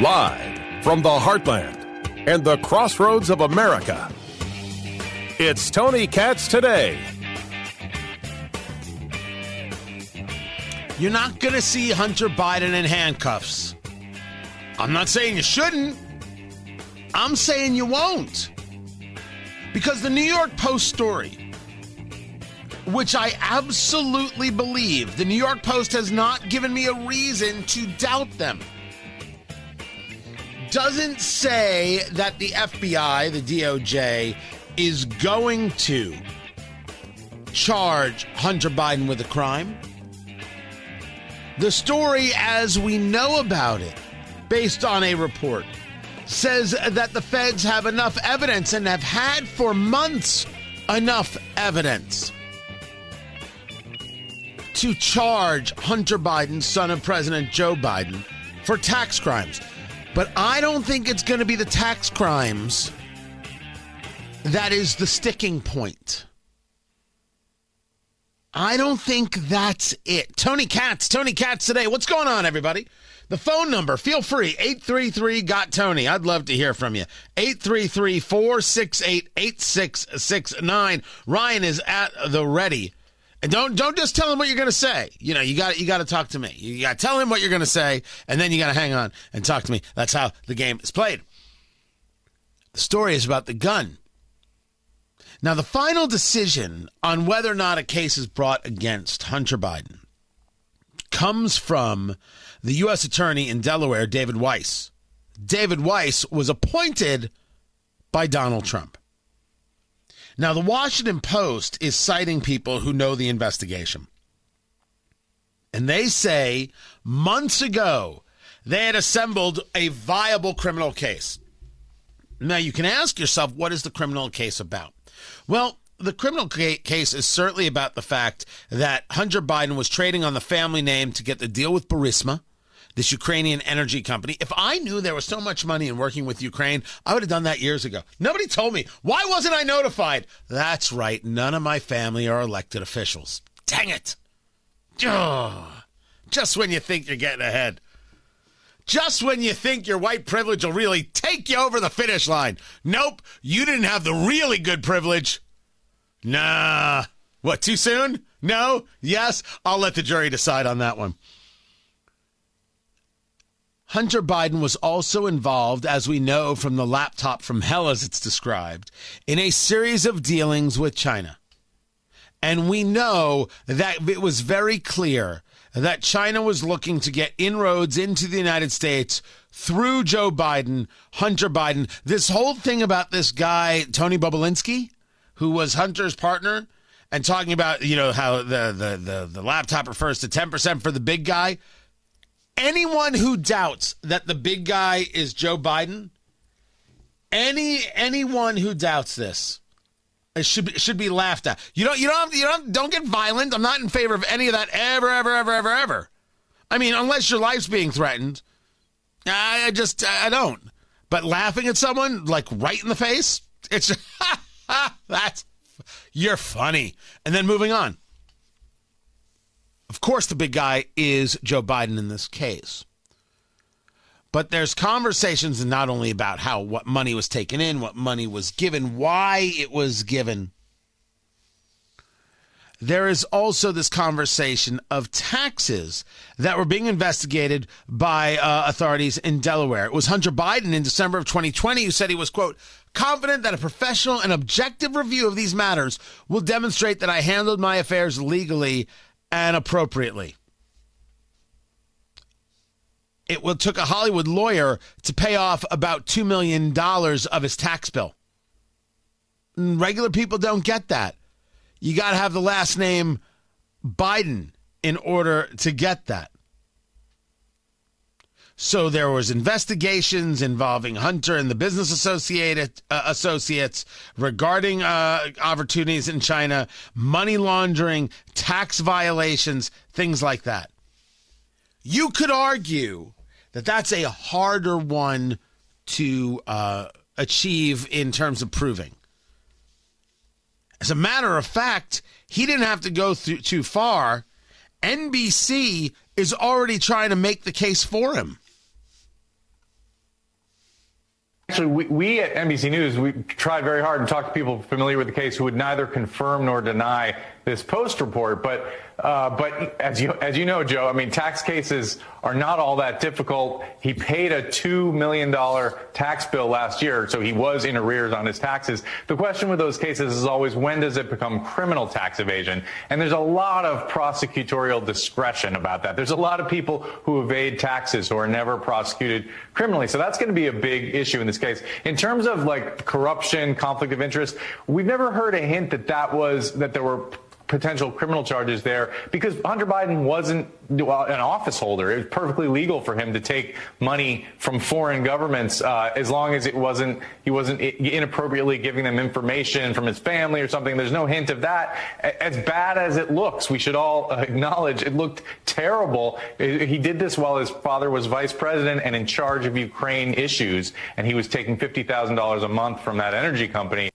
Live from the heartland and the crossroads of America, it's Tony Katz today. You're not going to see Hunter Biden in handcuffs. I'm not saying you shouldn't. I'm saying you won't. Because the New York Post story, which I absolutely believe, the New York Post has not given me a reason to doubt them, doesn't say that the FBI, the DOJ, is going to charge Hunter Biden with a crime. The story, as we know about it, based on a report, says that the feds have enough evidence and have had for months enough evidence to charge Hunter Biden, son of President Joe Biden, for tax crimes. But I don't think it's going to be the tax crimes that is the sticking point. I don't think that's it. Tony Katz, Tony Katz today. What's going on, everybody? The phone number, feel free, 833 got Tony. I'd love to hear from you. 833 468 8669. Ryan is at the ready. And don't don't just tell him what you're going to say. You know, you got you got to talk to me. You got to tell him what you're going to say and then you got to hang on and talk to me. That's how the game is played. The story is about the gun. Now, the final decision on whether or not a case is brought against Hunter Biden comes from the U.S. Attorney in Delaware, David Weiss. David Weiss was appointed by Donald Trump. Now, the Washington Post is citing people who know the investigation. And they say months ago they had assembled a viable criminal case. Now, you can ask yourself, what is the criminal case about? Well, the criminal case is certainly about the fact that Hunter Biden was trading on the family name to get the deal with Burisma, this Ukrainian energy company. If I knew there was so much money in working with Ukraine, I would have done that years ago. Nobody told me. Why wasn't I notified? That's right. None of my family are elected officials. Dang it. Oh, just when you think you're getting ahead. Just when you think your white privilege will really take you over the finish line. Nope, you didn't have the really good privilege. Nah. What, too soon? No? Yes? I'll let the jury decide on that one. Hunter Biden was also involved, as we know from the laptop from hell, as it's described, in a series of dealings with China. And we know that it was very clear that China was looking to get inroads into the United States through Joe Biden, Hunter Biden. This whole thing about this guy, Tony Bobulinski, who was Hunter's partner, and talking about, you know, how the, the, the, the laptop refers to 10% for the big guy. Anyone who doubts that the big guy is Joe Biden, any anyone who doubts this, it should be, should be laughed at. You don't you don't you don't don't get violent. I'm not in favor of any of that ever ever ever ever ever. I mean, unless your life's being threatened, I just I don't. But laughing at someone like right in the face, it's that's you're funny. And then moving on. Of course, the big guy is Joe Biden in this case. But there's conversations not only about how what money was taken in, what money was given, why it was given. There is also this conversation of taxes that were being investigated by uh, authorities in Delaware. It was Hunter Biden in December of 2020 who said he was, quote, confident that a professional and objective review of these matters will demonstrate that I handled my affairs legally and appropriately it took a Hollywood lawyer to pay off about $2 million of his tax bill. Regular people don't get that. You got to have the last name Biden in order to get that. So there was investigations involving Hunter and the business associated uh, associates regarding uh, opportunities in China, money laundering, tax violations, things like that. You could argue that that's a harder one to uh, achieve in terms of proving. As a matter of fact, he didn't have to go through too far. NBC is already trying to make the case for him. Actually, we, we, at NBC News, we tried very hard to talk to people familiar with the case who would neither confirm nor deny this post report. But uh, but as you as you know, Joe, I mean, tax cases are not all that difficult. He paid a two million dollar tax bill last year, so he was in arrears on his taxes. The question with those cases is always when does it become criminal tax evasion? And there's a lot of prosecutorial discretion about that. There's a lot of people who evade taxes who are never prosecuted criminally. So that's going to be a big issue in this case. In terms of like corruption, conflict of interest, we've never heard a hint that that was that there were potential criminal charges there because Hunter Biden wasn't an office holder. It was perfectly legal for him to take money from foreign governments uh, as long as it wasn't he wasn't inappropriately giving them information from his family or something. There's no hint of that. As bad as it looks, we should all acknowledge it looked terrible. He did this while his father was vice president and in charge of Ukraine issues, and he was taking fifty thousand dollars a month from that energy company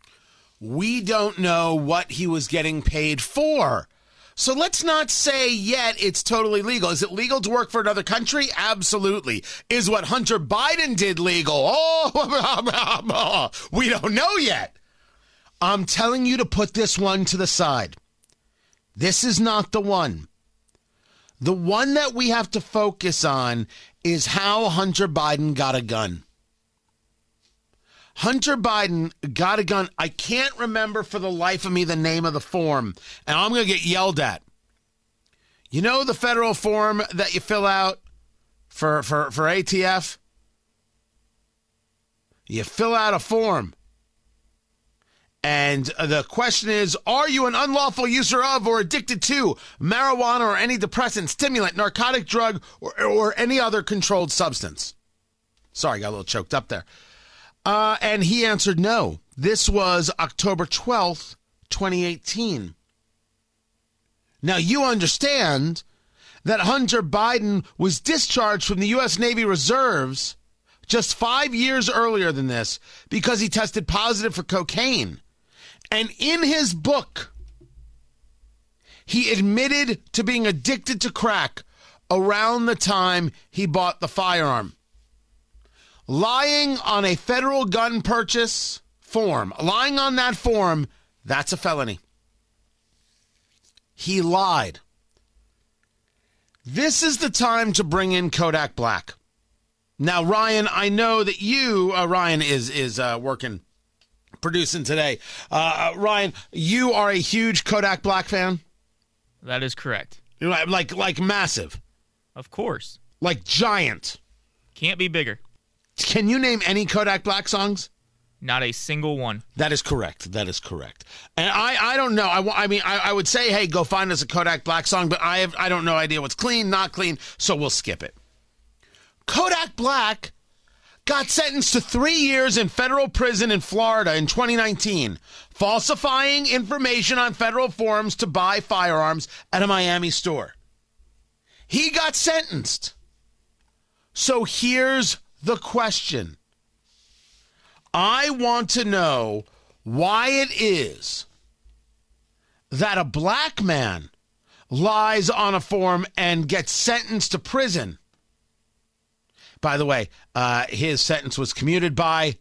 we don't know what he was getting paid for. So let's not say yet it's totally legal. Is it legal to work for another country? Absolutely. Is what Hunter Biden did legal? Oh, we don't know yet. I'm telling you to put this one to the side. This is not the one. The one that we have to focus on is how Hunter Biden got a gun. Hunter Biden got a gun. I can't remember for the life of me the name of the form, and I'm going to get yelled at. You know the federal form that you fill out for, for, for ATF? You fill out a form. And the question is Are you an unlawful user of or addicted to marijuana or any depressant, stimulant, narcotic drug, or, or any other controlled substance? Sorry, got a little choked up there. Uh, and he answered no. This was October 12th, 2018. Now, you understand that Hunter Biden was discharged from the U.S. Navy Reserves just five years earlier than this because he tested positive for cocaine. And in his book, he admitted to being addicted to crack around the time he bought the firearm lying on a federal gun purchase form, lying on that form, that's a felony. He lied. This is the time to bring in Kodak Black. Now, Ryan, I know that you, uh, Ryan, is is uh, working, producing today. Uh, uh Ryan, you are a huge Kodak Black fan. That is correct. Like like like massive. Of course. Like giant. Can't be bigger. Can you name any Kodak Black songs? Not a single one. That is correct. That is correct. And I, I don't know. I, I mean, I, I would say, hey, go find us a Kodak Black song, but I have, I don't know idea what's clean, not clean, so we'll skip it. Kodak Black got sentenced to three years in federal prison in Florida in 2019, falsifying information on federal forms to buy firearms at a Miami store. He got sentenced. So here's the question. I want to know why it is that a black man lies on a form and gets sentenced to prison. By the way, uh, his sentence was commuted by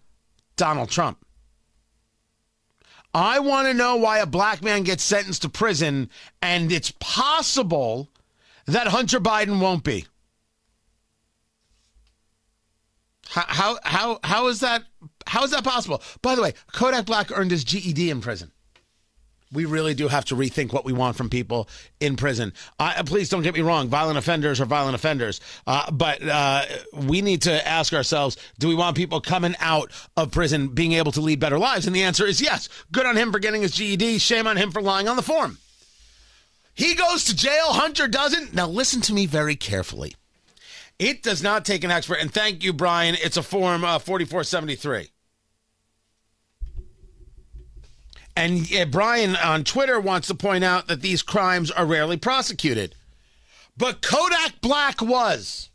Donald Trump. I want to know why a black man gets sentenced to prison, and it's possible that Hunter Biden won't be. How how how is that how is that possible? By the way, Kodak Black earned his GED in prison. We really do have to rethink what we want from people in prison. Please don't get me wrong. Violent offenders are violent offenders. Uh, but uh, we need to ask ourselves do we want people coming out of prison being able to lead better lives? And the answer is yes. Good on him for getting his GED. Shame on him for lying on the form. He goes to jail. Hunter doesn't. Now, listen to me very carefully. It does not take an expert. And thank you, Brian. It's a form uh, 4473. And uh, Brian on Twitter wants to point out that these crimes are rarely prosecuted. But Kodak Black was.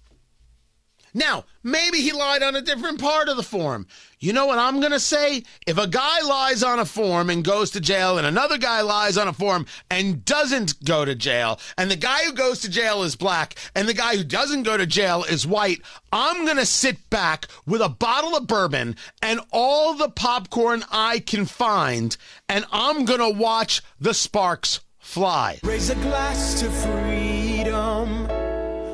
Now, maybe he lied on a different part of the form. You know what I'm going to say? If a guy lies on a form and goes to jail, and another guy lies on a form and doesn't go to jail, and the guy who goes to jail is black, and the guy who doesn't go to jail is white, I'm going to sit back with a bottle of bourbon and all the popcorn I can find, and I'm going to watch the sparks fly. Raise a glass to freedom,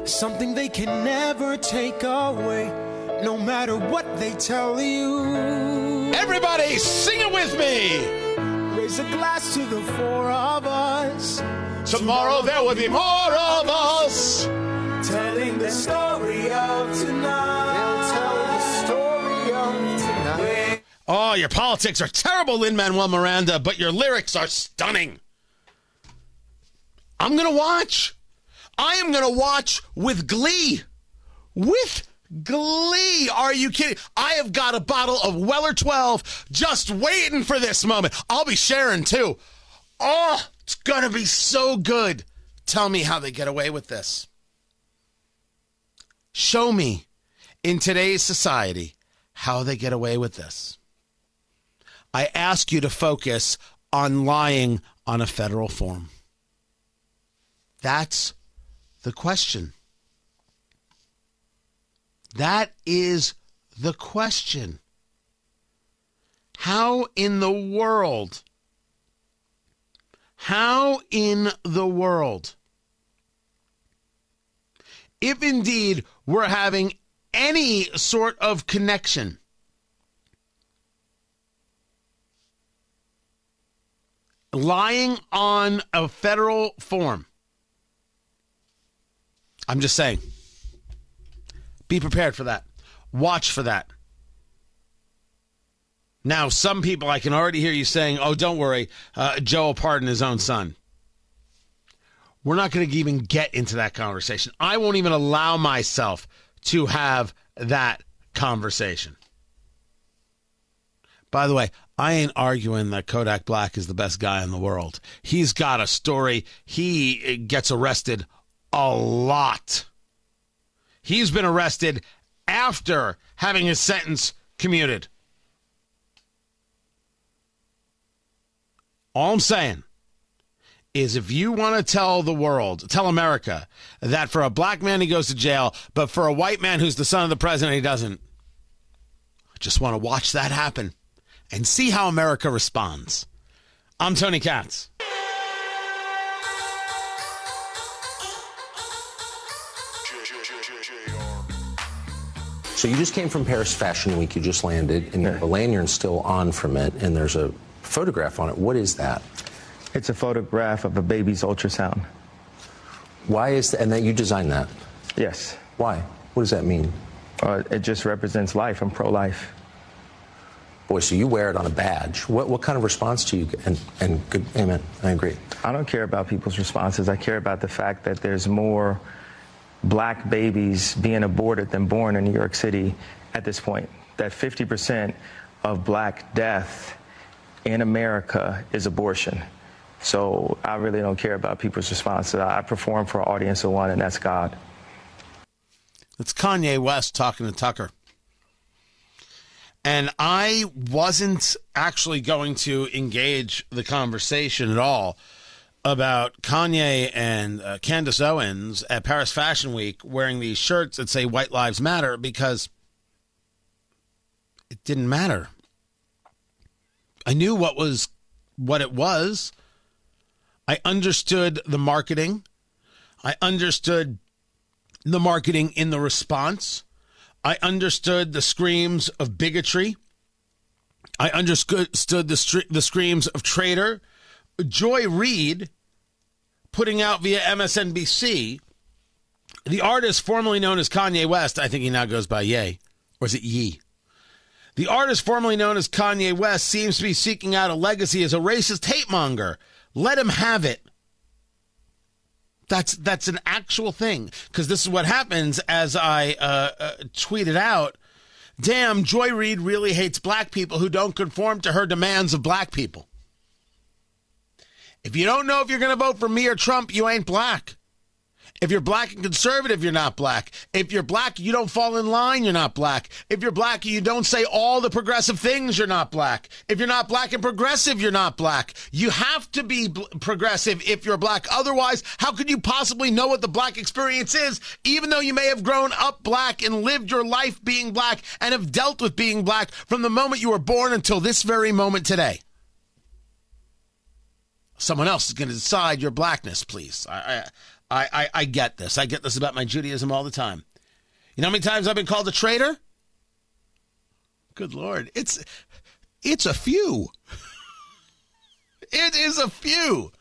something they can never take away, no matter what they tell you. Everybody, sing it with me. Raise a glass to the four of us, Tomorrow there will be more of us. telling the story of tonight. They'll tell the story of tonight. Oh, your politics are terrible, Lin Manuel Miranda, but your lyrics are stunning. I'm going to watch. I am going to watch with glee. With glee. Are you kidding? I have got a bottle of Weller 12 just waiting for this moment. I'll be sharing too. Oh, it's going to be so good. Tell me how they get away with this. Show me in today's society how they get away with this. I ask you to focus on lying on a federal form. That's the question. That is the question. How in the world? How in the world? If indeed we're having any sort of connection lying on a federal form. I'm just saying. Be prepared for that. Watch for that. Now, some people, I can already hear you saying, oh, don't worry, uh, Joe will pardon his own son. We're not going to even get into that conversation. I won't even allow myself to have that conversation. By the way, I ain't arguing that Kodak Black is the best guy in the world. He's got a story. He gets arrested a lot. He's been arrested after having his sentence commuted. All I'm saying is if you want to tell the world, tell America that for a black man he goes to jail, but for a white man who's the son of the president he doesn't. I just want to watch that happen and see how America responds. I'm Tony Katz. So you just came from Paris Fashion Week. You just landed, and the lanyard's still on from it, and there's a photograph on it. What is that? It's a photograph of a baby's ultrasound. Why is that? And that you designed that? Yes. Why? What does that mean? Uh, it just represents life. I'm pro-life. Boy, so you wear it on a badge. What what kind of response do you get? And and good, amen. I agree. I don't care about people's responses. I care about the fact that there's more black babies being aborted than born in New York City at this point. That 50% of black death in America is abortion. So I really don't care about people's responses. I perform for an audience of one, and that's God. It's Kanye West talking to Tucker. And I wasn't actually going to engage the conversation at all about Kanye and uh, Candace Owens at Paris Fashion Week wearing these shirts that say White Lives Matter because it didn't matter. I knew what was what it was. I understood the marketing. I understood the marketing in the response. I understood the screams of bigotry. I understood the, the screams of traitor. Joy Reid putting out via MSNBC the artist formerly known as Kanye West. I think he now goes by Ye. Or is it Yee? The artist formerly known as Kanye West seems to be seeking out a legacy as a racist hate monger. Let him have it. That's that's an actual thing because this is what happens as I uh, uh, tweeted out. Damn, Joy Reid really hates black people who don't conform to her demands of black people. If you don't know if you're going to vote for me or Trump, you ain't black. If you're black and conservative, you're not black. If you're black, you don't fall in line, you're not black. If you're black, you don't say all the progressive things, you're not black. If you're not black and progressive, you're not black. You have to be bl- progressive if you're black. Otherwise, how could you possibly know what the black experience is, even though you may have grown up black and lived your life being black and have dealt with being black from the moment you were born until this very moment today? Someone else is going to decide your blackness, please. I, I, I, I get this. I get this about my Judaism all the time. You know how many times I've been called a traitor? Good Lord. It's it's a few. it is a few.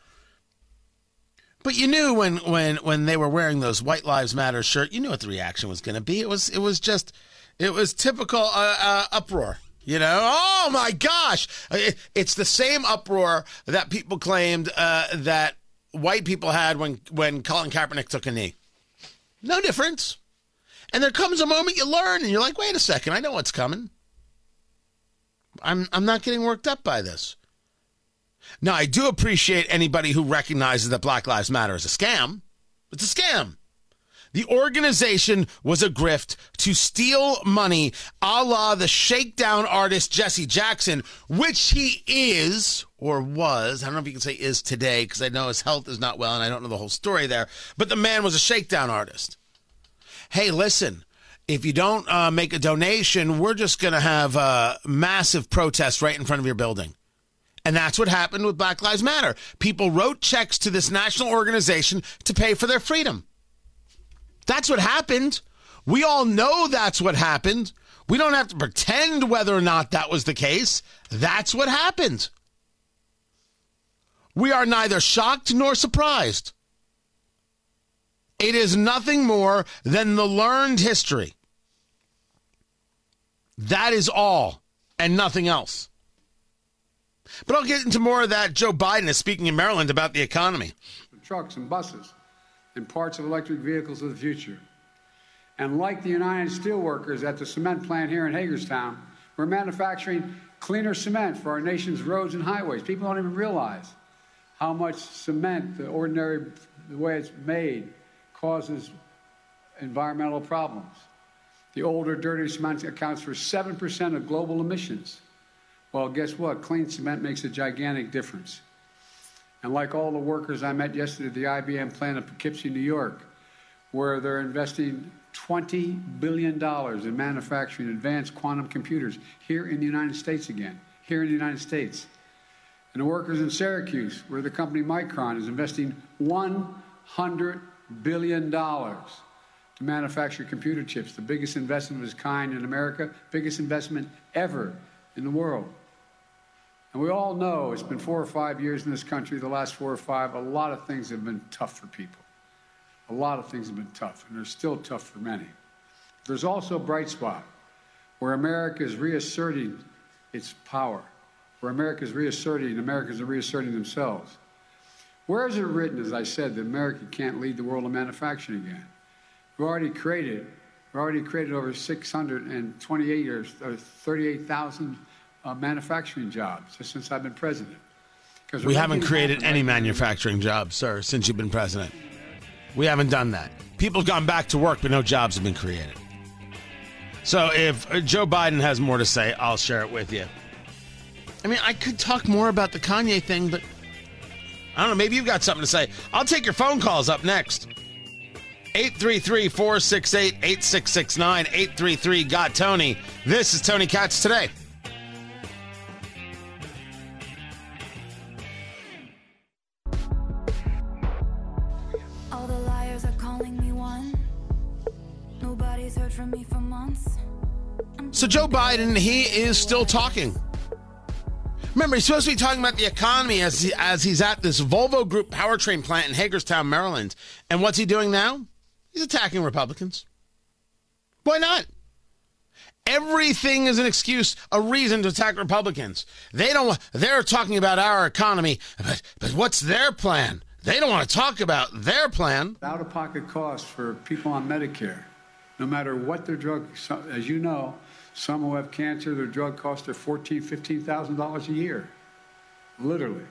But you knew when when when they were wearing those White Lives Matter shirt, you knew what the reaction was going to be. It was it was just it was typical uh, uh, uproar. You know, oh my gosh. It's the same uproar that people claimed uh, that white people had when, when Colin Kaepernick took a knee. No difference. And there comes a moment you learn and you're like, wait a second, I know what's coming. I'm, I'm not getting worked up by this. Now, I do appreciate anybody who recognizes that Black Lives Matter is a scam. It's a scam. The organization was a grift to steal money a la the shakedown artist Jesse Jackson, which he is or was. I don't know if you can say is today because I know his health is not well and I don't know the whole story there, but the man was a shakedown artist. Hey, listen, if you don't uh, make a donation, we're just going to have a massive protest right in front of your building. And that's what happened with Black Lives Matter. People wrote checks to this national organization to pay for their freedom. That's what happened. We all know that's what happened. We don't have to pretend whether or not that was the case. That's what happened. We are neither shocked nor surprised. It is nothing more than the learned history. That is all and nothing else. But I'll get into more of that. Joe Biden is speaking in Maryland about the economy. Trucks and buses and parts of electric vehicles of the future. And like the United Steelworkers at the cement plant here in Hagerstown, we're manufacturing cleaner cement for our nation's roads and highways. People don't even realize how much cement, the ordinary the way it's made, causes environmental problems. The older, dirty cement accounts for 7% of global emissions. Well, guess what? Clean cement makes a gigantic difference. And like all the workers I met yesterday at the IBM plant in Poughkeepsie, New York, where they're investing $20 billion in manufacturing advanced quantum computers here in the United States again, here in the United States. And the workers in Syracuse, where the company Micron is investing $100 billion to manufacture computer chips, the biggest investment of its kind in America, biggest investment ever in the world. And we all know it's been four or five years in this country, the last four or five, a lot of things have been tough for people. A lot of things have been tough, and they're still tough for many. There's also a bright spot where America is reasserting its power, where America is reasserting, Americans are reasserting themselves. Where is it written, as I said, that America can't lead the world in manufacturing again? We've already created, we've already created over 628 or 38,000 uh, manufacturing jobs since I've been president. We haven't created any manufacturing jobs, sir, since you've been president. We haven't done that. People have gone back to work, but no jobs have been created. So if Joe Biden has more to say, I'll share it with you. I mean, I could talk more about the Kanye thing, but I don't know. Maybe you've got something to say. I'll take your phone calls up next. 833 468 8669 833 Got Tony. This is Tony Katz today. So Joe Biden, he is still talking. Remember, he's supposed to be talking about the economy as he, as he's at this Volvo Group powertrain plant in Hagerstown, Maryland. And what's he doing now? He's attacking Republicans. Why not? Everything is an excuse, a reason to attack Republicans. They don't. They're talking about our economy, but but what's their plan? They don't want to talk about their plan. Out of pocket costs for people on Medicare, no matter what their drug, as you know, some who have cancer, their drug costs are $14,000, $15,000 a year, literally,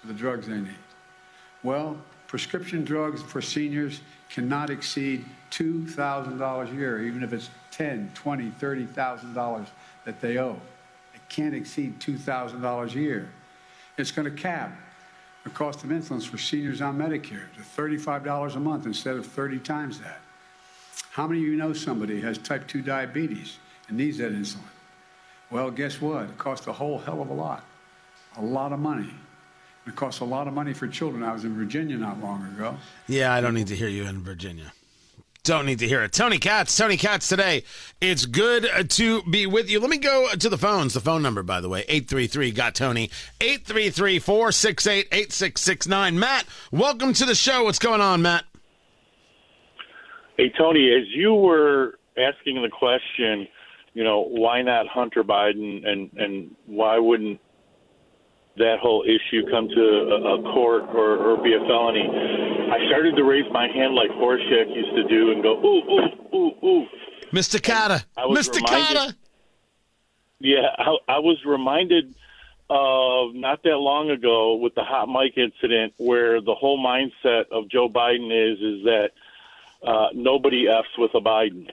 for the drugs they need. Well, prescription drugs for seniors cannot exceed $2,000 a year, even if it's 10, 20, 30,000 dollars that they owe. It can't exceed $2,000 a year. It's going to cap the cost of insulin for seniors on Medicare to $35 a month instead of 30 times that. How many of you know somebody has type 2 diabetes and needs that insulin? Well, guess what? It costs a whole hell of a lot. A lot of money. It costs a lot of money for children. I was in Virginia not long ago. Yeah, I don't need to hear you in Virginia. Don't need to hear it. Tony Katz, Tony Katz today. It's good to be with you. Let me go to the phones. The phone number, by the way, 833 got Tony, 833 468 8669. Matt, welcome to the show. What's going on, Matt? Hey, Tony, as you were asking the question, you know, why not Hunter Biden and, and why wouldn't that whole issue come to a, a court or, or be a felony? I started to raise my hand like Horshack used to do and go, ooh, ooh, ooh, ooh. Mr. Kotter. Mr. Kotter. Yeah, I, I was reminded of not that long ago with the hot mic incident where the whole mindset of Joe Biden is is that uh, nobody f's with a Biden,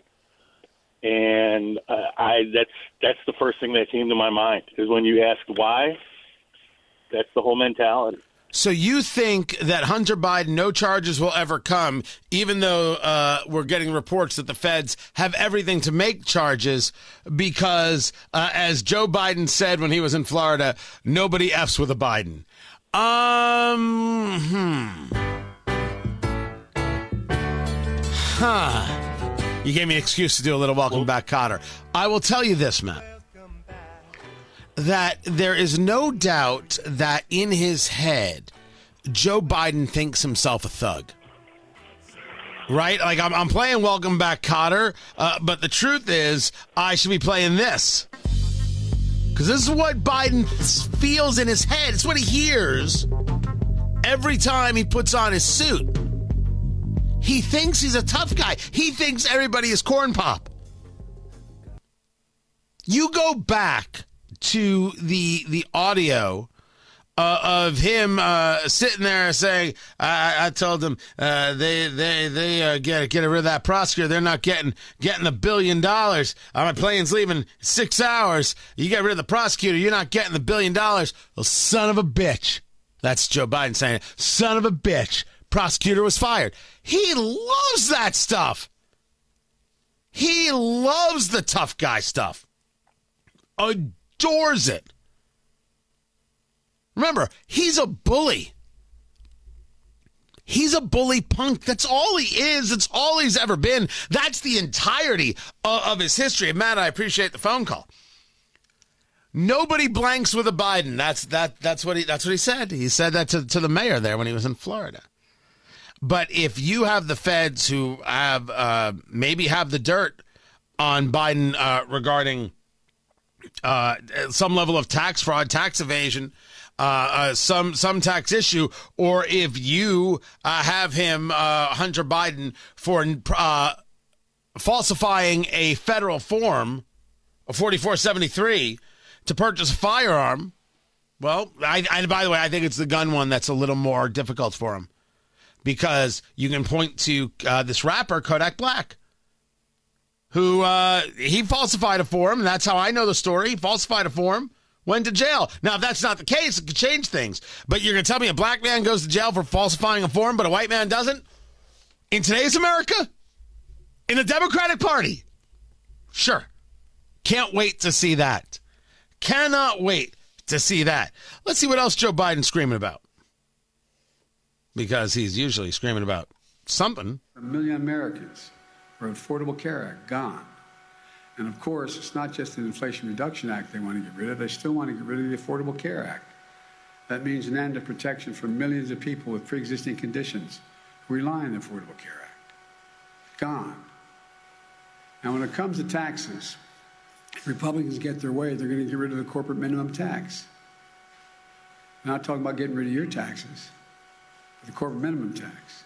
and uh, I that's that's the first thing that came to my mind is when you ask why. That's the whole mentality. So you think that Hunter Biden, no charges will ever come, even though uh, we're getting reports that the feds have everything to make charges because, uh, as Joe Biden said when he was in Florida, nobody f's with a Biden. Um, hmm. Huh. You gave me an excuse to do a little welcome back, Kotter. I will tell you this, Matt that there is no doubt that in his head, Joe Biden thinks himself a thug. Right? Like, I'm, I'm playing Welcome Back, Kotter, uh, but the truth is, I should be playing this. Because this is what Biden feels in his head. It's what he hears every time he puts on his suit. He thinks he's a tough guy, he thinks everybody is corn pop. You go back to the the audio uh, of him uh, sitting there saying, "I, I told them uh, they they they uh, get get rid of that prosecutor. They're not getting getting the billion dollars. Uh, my plane's leaving six hours. You get rid of the prosecutor. You're not getting the billion dollars. Well, son of a bitch." That's Joe Biden saying, "Son of a bitch." Prosecutor was fired. He loves that stuff. He loves the tough guy stuff. Adores it. Remember, he's a bully. He's a bully punk. That's all he is. That's all he's ever been. That's the entirety of, of his history. And Matt, I appreciate the phone call. Nobody blanks with a Biden. That's that. That's what he. That's what he said. He said that to, to the mayor there when he was in Florida. But if you have the feds who have uh, maybe have the dirt on Biden uh, regarding uh, some level of tax fraud, tax evasion, uh, uh, some some tax issue, or if you uh, have him Hunter Biden for falsifying a federal form, a forty four seventy three, to purchase a firearm. Well, I, I, by the way, I think it's the gun one that's a little more difficult for him because you can point to uh, this rapper Kodak Black who uh, he falsified a form. And that's how I know the story. He falsified a form, went to jail. Now, if that's not the case, it could change things. But you're going to tell me a black man goes to jail for falsifying a form, but a white man doesn't? In today's America? In the Democratic Party? Sure. Can't wait to see that. Cannot wait to see that. Let's see what else Joe Biden's screaming about. Because he's usually screaming about something. A million Americans or Affordable Care Act gone. And of course, it's not just the Inflation Reduction Act they want to get rid of, they still want to get rid of the Affordable Care Act. That means an end to protection for millions of people with pre existing conditions who rely on the Affordable Care Act. Gone. Now, when it comes to taxes, if Republicans get their way, they're going to get rid of the corporate minimum tax. I'm not talking about getting rid of your taxes, the corporate minimum tax.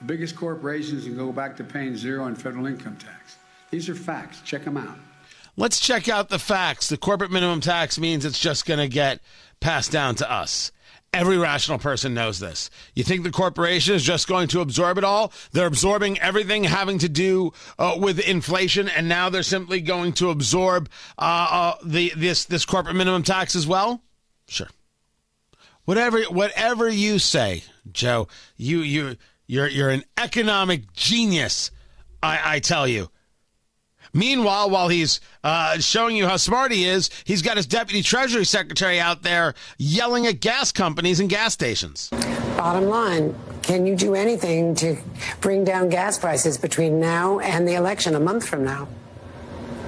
The biggest corporations can go back to paying zero in federal income tax. These are facts. Check them out. Let's check out the facts. The corporate minimum tax means it's just going to get passed down to us. Every rational person knows this. You think the corporation is just going to absorb it all? They're absorbing everything having to do uh, with inflation, and now they're simply going to absorb uh, uh, the this this corporate minimum tax as well. Sure. Whatever whatever you say, Joe, you you you're you're an economic genius. I, I tell you. Meanwhile, while he's uh, showing you how smart he is, he's got his deputy treasury secretary out there yelling at gas companies and gas stations. Bottom line, can you do anything to bring down gas prices between now and the election a month from now?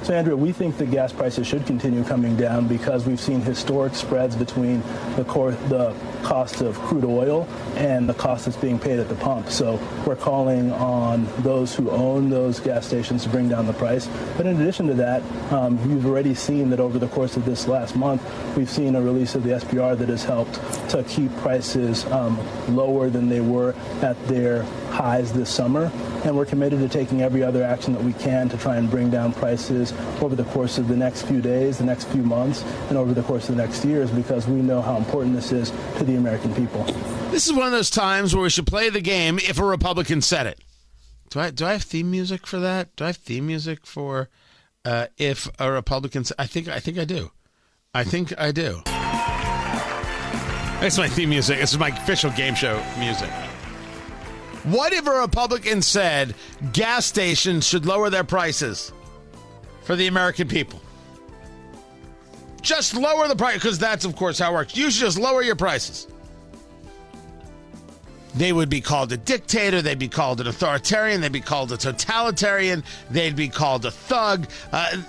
So, Andrea, we think that gas prices should continue coming down because we've seen historic spreads between the, core, the cost of crude oil and the cost that's being paid at the pump. So, we're calling on those who own those gas stations to bring down the price. But in addition to that, um, you've already seen that over the course of this last month, we've seen a release of the SPR that has helped to keep prices um, lower than they were at their highs this summer. And we're committed to taking every other action that we can to try and bring down prices over the course of the next few days, the next few months, and over the course of the next years because we know how important this is to the American people. This is one of those times where we should play the game if a Republican said it. Do I do I have theme music for that? Do I have theme music for uh, if a Republican? I think I think I do. I think I do. That's my theme music. This is my official game show music. What if a Republican said gas stations should lower their prices for the American people? Just lower the price, because that's, of course, how it works. You should just lower your prices. They would be called a dictator. They'd be called an authoritarian. They'd be called a totalitarian. They'd be called a thug. Uh,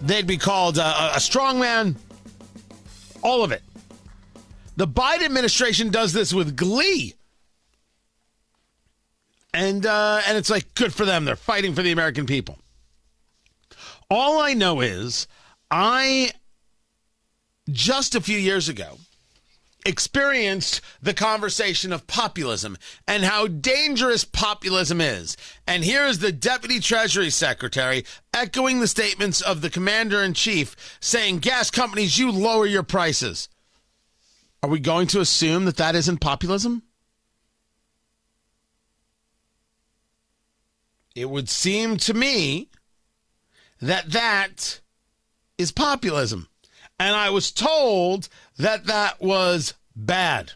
they'd be called a, a strongman. All of it. The Biden administration does this with glee. And uh, and it's like good for them. They're fighting for the American people. All I know is I just a few years ago experienced the conversation of populism and how dangerous populism is. And here is the Deputy Treasury Secretary echoing the statements of the Commander in Chief saying, Gas companies, you lower your prices. Are we going to assume that that isn't populism? It would seem to me that that is populism. And I was told that that was bad.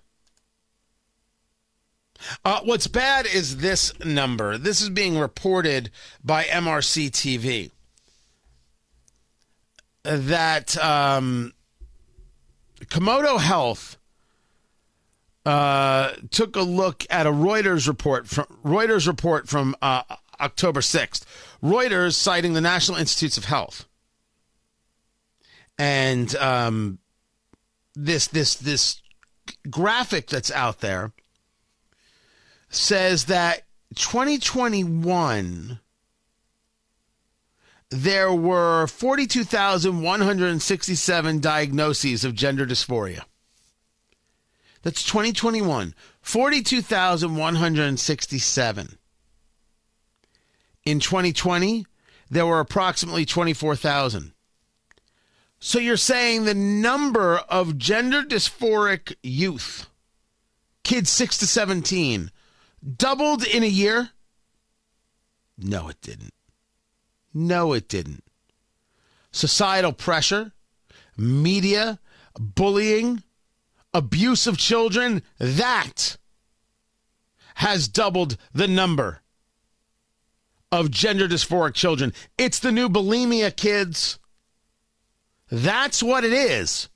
Uh, what's bad is this number. This is being reported by MRC TV. That um, Komodo Health uh, took a look at a Reuters report from Reuters report from uh, October 6th. Reuters citing the National Institutes of Health. And um, this this this graphic that's out there says that 2021 there were 42,167 diagnoses of gender dysphoria. That's 2021. 42,167. In 2020, there were approximately 24,000. So you're saying the number of gender dysphoric youth, kids 6 to 17, doubled in a year? No, it didn't. No, it didn't. Societal pressure, media, bullying, abuse of children, that has doubled the number of gender dysphoric children. It's the new bulimia, kids. That's what it is.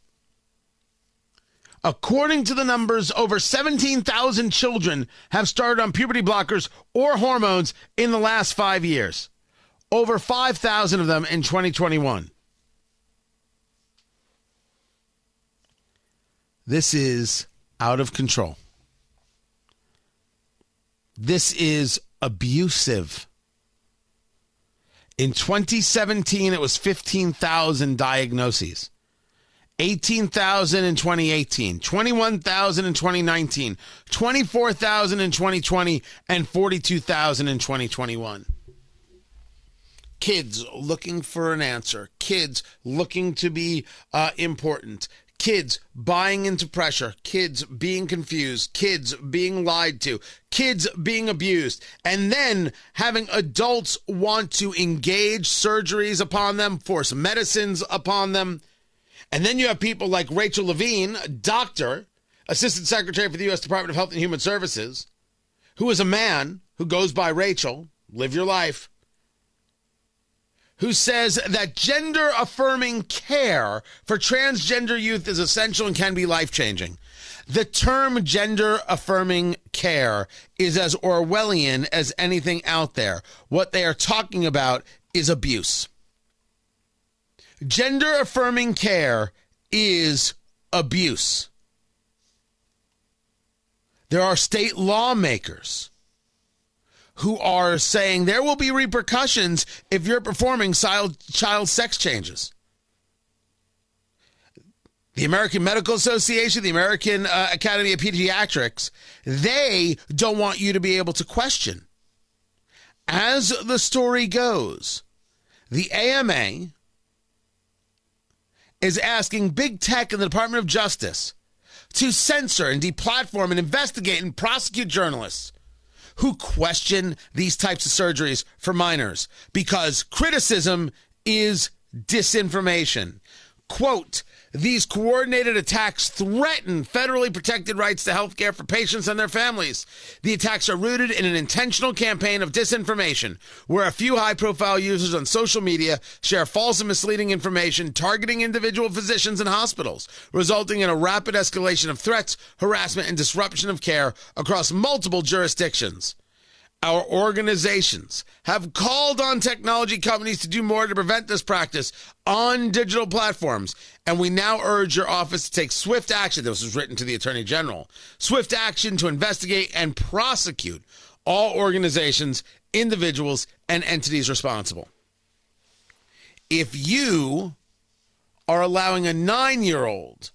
According to the numbers, over 17,000 children have started on puberty blockers or hormones in the last five years. Over 5,000 of them in 2021. This is out of control. This is abusive. In 2017, it was 15,000 diagnoses. 18,000 in 2018, 21,000 in 2019, 24,000 in 2020, and 42,000 in 2021. Kids looking for an answer, kids looking to be uh, important, kids buying into pressure, kids being confused, kids being lied to, kids being abused, and then having adults want to engage surgeries upon them, force medicines upon them. And then you have people like Rachel Levine, doctor, assistant secretary for the U.S. Department of Health and Human Services, who is a man who goes by Rachel, live your life who says that gender affirming care for transgender youth is essential and can be life changing. The term gender affirming care is as Orwellian as anything out there. What they are talking about is abuse. Gender affirming care is abuse. There are state lawmakers who are saying there will be repercussions if you're performing child, child sex changes. The American Medical Association, the American uh, Academy of Pediatrics, they don't want you to be able to question. As the story goes, the AMA is asking big tech and the Department of Justice to censor and deplatform and investigate and prosecute journalists who question these types of surgeries for minors because criticism is disinformation. Quote, these coordinated attacks threaten federally protected rights to health care for patients and their families. The attacks are rooted in an intentional campaign of disinformation, where a few high profile users on social media share false and misleading information targeting individual physicians and hospitals, resulting in a rapid escalation of threats, harassment, and disruption of care across multiple jurisdictions. Our organizations have called on technology companies to do more to prevent this practice on digital platforms, and we now urge your office to take swift action. This was written to the Attorney General swift action to investigate and prosecute all organizations, individuals, and entities responsible. If you are allowing a nine year old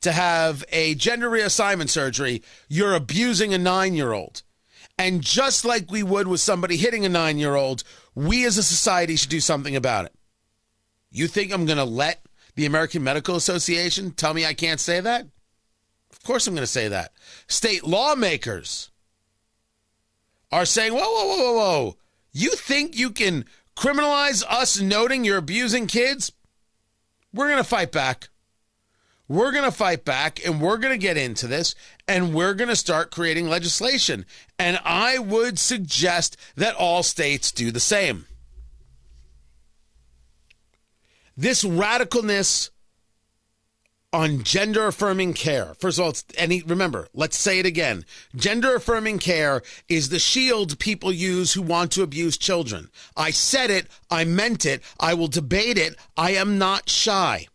to have a gender reassignment surgery, you're abusing a nine year old. And just like we would with somebody hitting a nine year old, we as a society should do something about it. You think I'm going to let the American Medical Association tell me I can't say that? Of course I'm going to say that. State lawmakers are saying, whoa, whoa, whoa, whoa, whoa. You think you can criminalize us noting you're abusing kids? We're going to fight back. We're going to fight back and we're going to get into this and we're going to start creating legislation. And I would suggest that all states do the same. This radicalness on gender affirming care. First of all, it's any remember, let's say it again. Gender affirming care is the shield people use who want to abuse children. I said it, I meant it, I will debate it. I am not shy.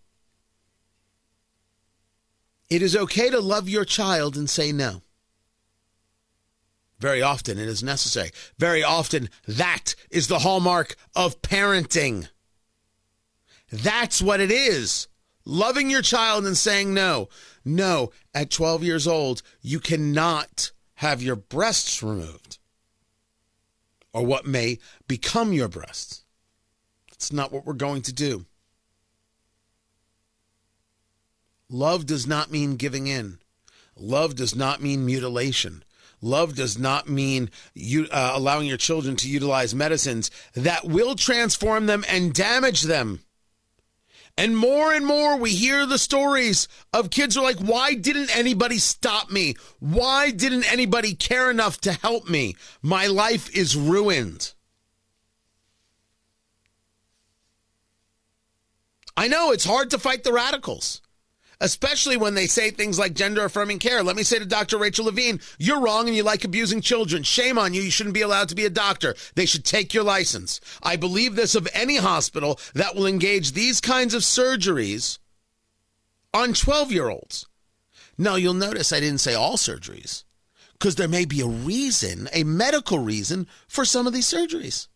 It is okay to love your child and say no. Very often it is necessary. Very often that is the hallmark of parenting. That's what it is. Loving your child and saying no. No, at 12 years old, you cannot have your breasts removed or what may become your breasts. It's not what we're going to do. Love does not mean giving in. Love does not mean mutilation. Love does not mean you uh, allowing your children to utilize medicines that will transform them and damage them. And more and more we hear the stories of kids who are like, why didn't anybody stop me? Why didn't anybody care enough to help me? My life is ruined. I know it's hard to fight the radicals especially when they say things like gender affirming care. Let me say to Dr. Rachel Levine, you're wrong and you like abusing children. Shame on you. You shouldn't be allowed to be a doctor. They should take your license. I believe this of any hospital that will engage these kinds of surgeries on 12 year olds. Now, you'll notice I didn't say all surgeries because there may be a reason, a medical reason for some of these surgeries.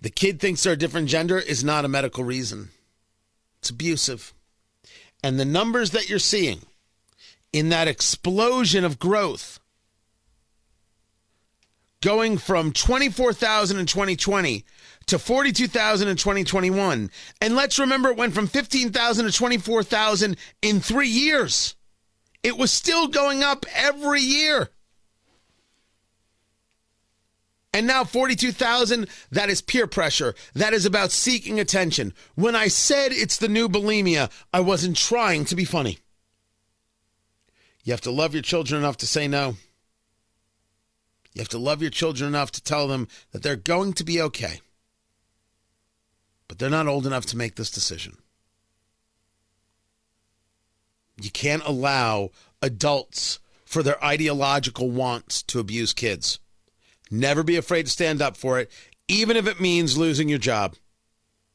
The kid thinks they're a different gender is not a medical reason. It's abusive. And the numbers that you're seeing in that explosion of growth going from 24,000 in 2020 to 42,000 in 2021. And let's remember it went from 15,000 to 24,000 in three years. It was still going up every year. And now 42,000, that is peer pressure. That is about seeking attention. When I said it's the new bulimia, I wasn't trying to be funny. You have to love your children enough to say no. You have to love your children enough to tell them that they're going to be okay. But they're not old enough to make this decision. You can't allow adults for their ideological wants to abuse kids. Never be afraid to stand up for it, even if it means losing your job.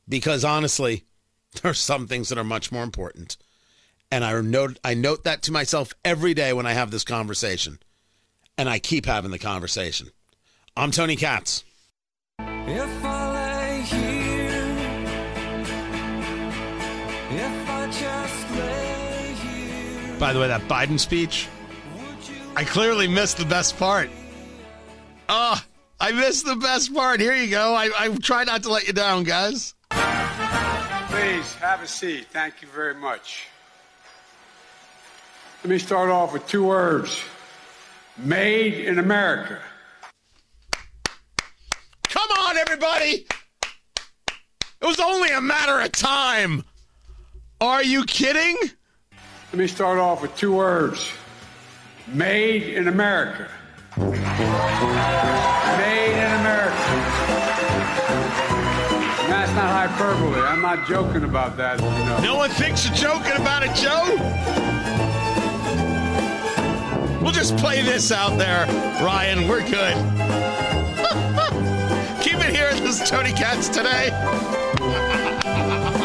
Because honestly, there are some things that are much more important. And I note I note that to myself every day when I have this conversation. And I keep having the conversation. I'm Tony Katz. If I lay here, if I just lay here. By the way, that Biden speech, I clearly missed the best part. Oh, I missed the best part. Here you go. I, I try not to let you down, guys. Please have a seat. Thank you very much. Let me start off with two words Made in America. Come on, everybody. It was only a matter of time. Are you kidding? Let me start off with two words Made in America. Made in America. That's not hyperbole. I'm not joking about that. No one thinks you're joking about it, Joe. We'll just play this out there, Ryan. We're good. Keep it here. This is Tony Katz today.